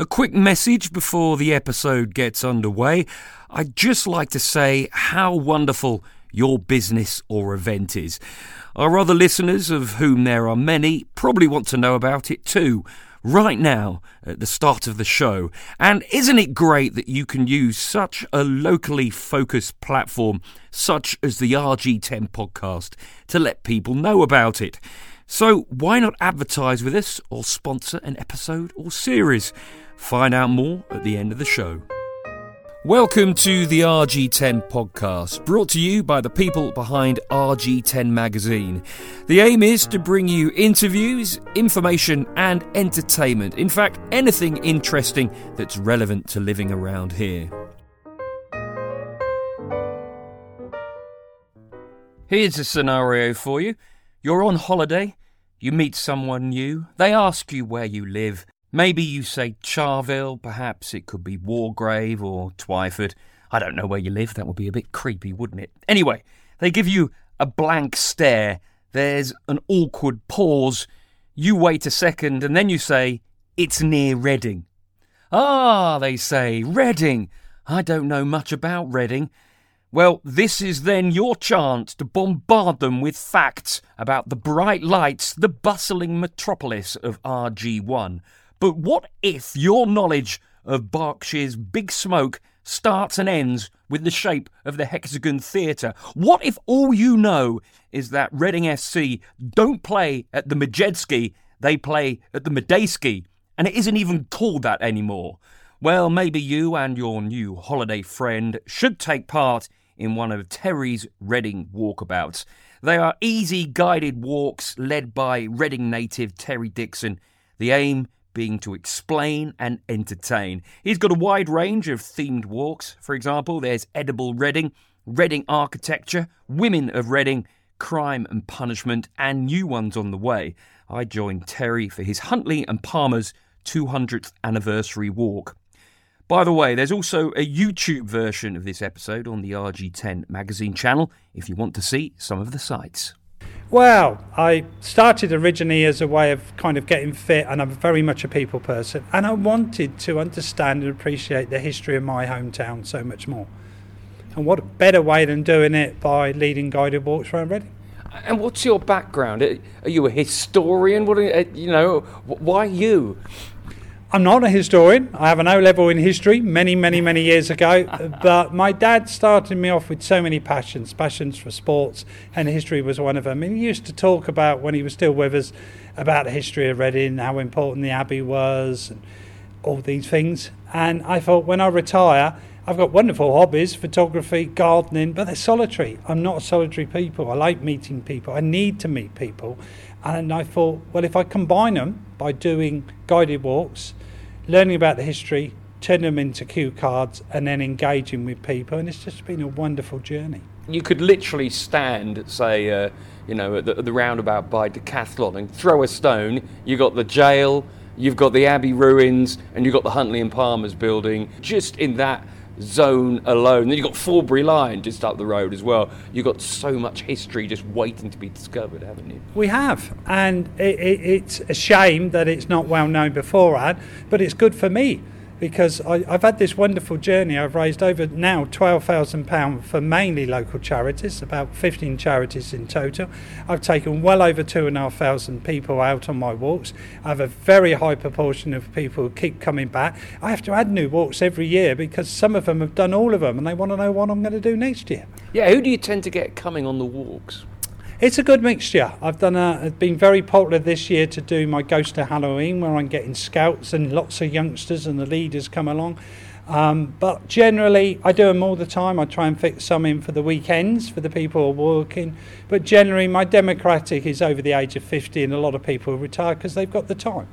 A quick message before the episode gets underway. I'd just like to say how wonderful your business or event is. Our other listeners, of whom there are many, probably want to know about it too, right now at the start of the show. And isn't it great that you can use such a locally focused platform, such as the RG10 podcast, to let people know about it? So why not advertise with us or sponsor an episode or series? Find out more at the end of the show. Welcome to the RG10 podcast, brought to you by the people behind RG10 magazine. The aim is to bring you interviews, information, and entertainment. In fact, anything interesting that's relevant to living around here. Here's a scenario for you. You're on holiday, you meet someone new, they ask you where you live. Maybe you say Charvil, perhaps it could be Wargrave or Twyford. I don't know where you live, that would be a bit creepy, wouldn't it? Anyway, they give you a blank stare, there's an awkward pause, you wait a second, and then you say, It's near Reading. Ah, they say, Reading. I don't know much about Reading. Well, this is then your chance to bombard them with facts about the bright lights, the bustling metropolis of RG1. But what if your knowledge of Berkshire's big smoke starts and ends with the shape of the Hexagon Theatre? What if all you know is that Reading FC don't play at the Majedsky, they play at the Madejski, and it isn't even called that anymore? Well, maybe you and your new holiday friend should take part in one of Terry's Reading walkabouts. They are easy guided walks led by Reading native Terry Dixon. The aim being to explain and entertain. He's got a wide range of themed walks. For example, there's Edible Reading, Reading Architecture, Women of Reading, Crime and Punishment, and new ones on the way. I joined Terry for his Huntley and Palmer's 200th anniversary walk. By the way, there's also a YouTube version of this episode on the RG10 magazine channel if you want to see some of the sights. Well, I started originally as a way of kind of getting fit, and I'm very much a people person. And I wanted to understand and appreciate the history of my hometown so much more. And what better way than doing it by leading guided walks around Reading? And what's your background? Are you a historian? What are, you know? Why you? I'm not a historian. I have an O level in history many, many, many years ago. but my dad started me off with so many passions passions for sports, and history was one of them. And he used to talk about, when he was still with us, about the history of Reading, how important the Abbey was, and all these things. And I thought, when I retire, I've got wonderful hobbies photography, gardening, but they're solitary. I'm not a solitary people. I like meeting people. I need to meet people. And I thought, well, if I combine them by doing guided walks, learning about the history, turning them into cue cards, and then engaging with people. And it's just been a wonderful journey. You could literally stand, say, uh, you know, at the, at the, roundabout by Decathlon and throw a stone. You've got the jail, you've got the Abbey ruins, and you've got the Huntley and Palmer's building. Just in that zone alone. Then you've got Forbury Lion just up the road as well. You've got so much history just waiting to be discovered, haven't you? We have, and it, it, it's a shame that it's not well known beforehand, but it's good for me because I, have had this wonderful journey. I've raised over now £12,000 for mainly local charities, about 15 charities in total. I've taken well over 2,500 people out on my walks. I have a very high proportion of people who keep coming back. I have to add new walks every year because some of them have done all of them and they want to know what I'm going to do next year. Yeah, who do you tend to get coming on the walks? It's a good mixture. I've done a, it's been very popular this year to do my Ghost of Halloween, where I'm getting scouts and lots of youngsters and the leaders come along. Um, but generally, I do them all the time. I try and fit some in for the weekends for the people who are working. But generally, my democratic is over the age of 50, and a lot of people retire because they've got the time.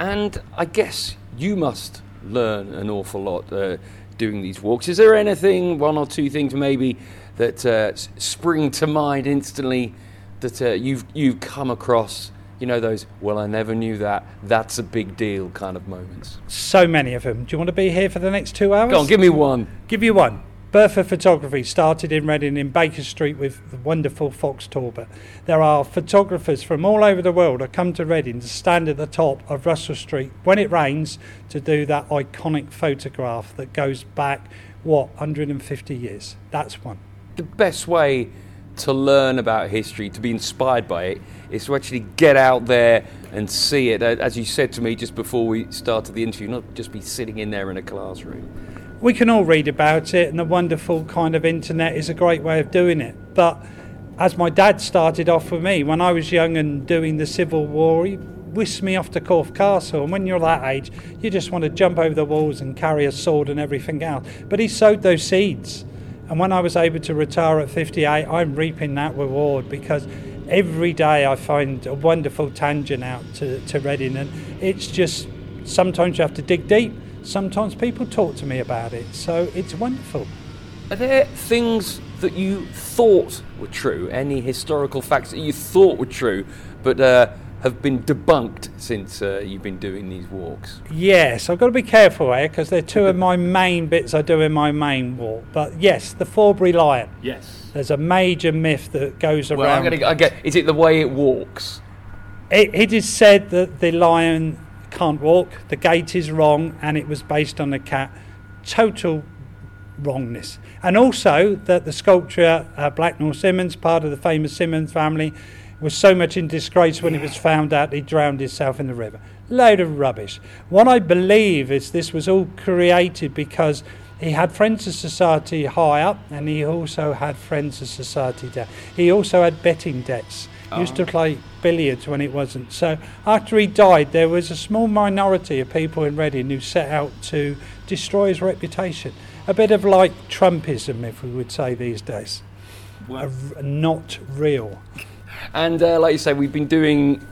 And I guess you must learn an awful lot uh, doing these walks. Is there anything, one or two things maybe, that uh, spring to mind instantly that uh, you've you've come across? You know those. Well, I never knew that. That's a big deal kind of moments. So many of them. Do you want to be here for the next two hours? Go on, give me one. Give you one. Burford Photography started in Reading in Baker Street with the wonderful Fox Talbot. There are photographers from all over the world who come to Reading to stand at the top of Russell Street when it rains to do that iconic photograph that goes back, what, 150 years. That's one. The best way to learn about history, to be inspired by it, is to actually get out there and see it. As you said to me just before we started the interview, not just be sitting in there in a classroom we can all read about it, and the wonderful kind of internet is a great way of doing it. But as my dad started off with me, when I was young and doing the Civil War, he whisked me off to Corfe Castle. And when you're that age, you just want to jump over the walls and carry a sword and everything else. But he sowed those seeds. And when I was able to retire at 58, I'm reaping that reward because every day I find a wonderful tangent out to, to Reading. And it's just sometimes you have to dig deep sometimes people talk to me about it, so it's wonderful. Are there things that you thought were true, any historical facts that you thought were true, but uh, have been debunked since uh, you've been doing these walks? Yes, I've got to be careful here because they're two of my main bits I do in my main walk. But yes, the Forbury lion. Yes. There's a major myth that goes around. Well, I'm gonna, I get, is it the way it walks? It, it is said that the lion can't walk, the gait is wrong, and it was based on a cat. Total wrongness. And also that the sculpture, uh, Blackall Simonds, part of the famous Simonds family, was so much in disgrace when it was found out he drowned himself in the river. Load of rubbish. What I believe is this was all created because he had Friends of Society high up and he also had Friends of Society down. He also had betting debts. He used to oh. play billiards when it wasn't. So after he died, there was a small minority of people in Reading who set out to destroy his reputation. A bit of like Trumpism, if we would say these days. Well, not real. And uh, like you say, we've been doing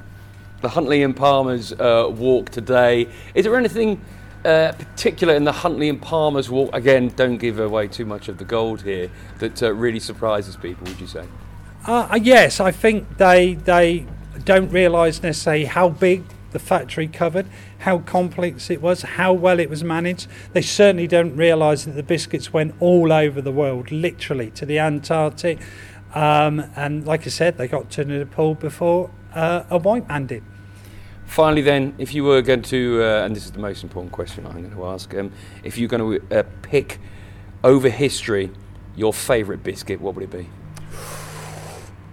the Huntley and Palmer's uh, walk today. Is there anything uh, particular in the Huntley and Palmer's walk? Again, don't give away too much of the gold here. That uh, really surprises people. Would you say? Uh, uh, yes, I think they they don't realise necessarily how big the factory covered, how complex it was, how well it was managed. They certainly don't realise that the biscuits went all over the world, literally to the Antarctic. Um, and like I said, they got to Nepal before uh, a white man did. Finally, then, if you were going to, uh, and this is the most important question I'm going to ask, um, if you're going to uh, pick over history your favourite biscuit, what would it be?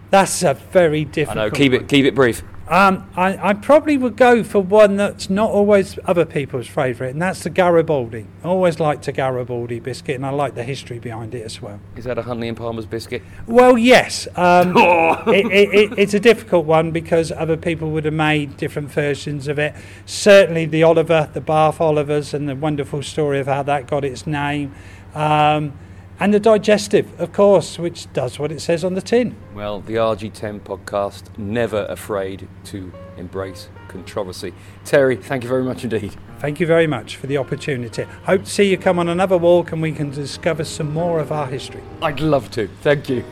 That's a very difficult. I know. Keep it. Keep it brief. Um, I, I, probably would go for one that's not always other people's favourite, and that's the Garibaldi. I always liked the Garibaldi biscuit, and I like the history behind it as well. Is that a Huntley and Palmer's biscuit? Well, yes. Um, it, it, it, it's a difficult one because other people would have made different versions of it. Certainly, the Oliver, the Bath Olivers, and the wonderful story of how that got its name. Um, and the digestive, of course, which does what it says on the tin. Well, the RG10 podcast, never afraid to embrace controversy. Terry, thank you very much indeed. Thank you very much for the opportunity. Hope to see you come on another walk and we can discover some more of our history. I'd love to. Thank you.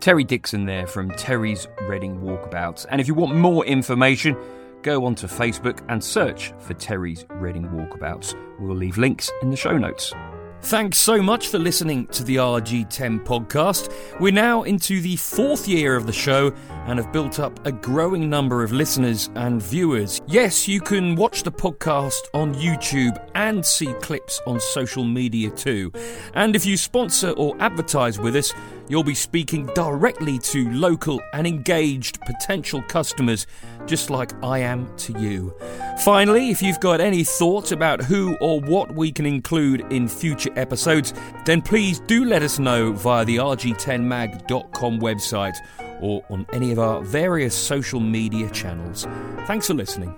Terry Dixon there from Terry's Reading Walkabouts. And if you want more information, go onto Facebook and search for Terry's Reading Walkabouts. We'll leave links in the show notes. Thanks so much for listening to the RG10 podcast. We're now into the fourth year of the show and have built up a growing number of listeners and viewers. Yes, you can watch the podcast on YouTube and see clips on social media too. And if you sponsor or advertise with us, you'll be speaking directly to local and engaged potential customers, just like I am to you. Finally, if you've got any thoughts about who or what we can include in future episodes, then please do let us know via the rg10mag.com website or on any of our various social media channels. Thanks for listening.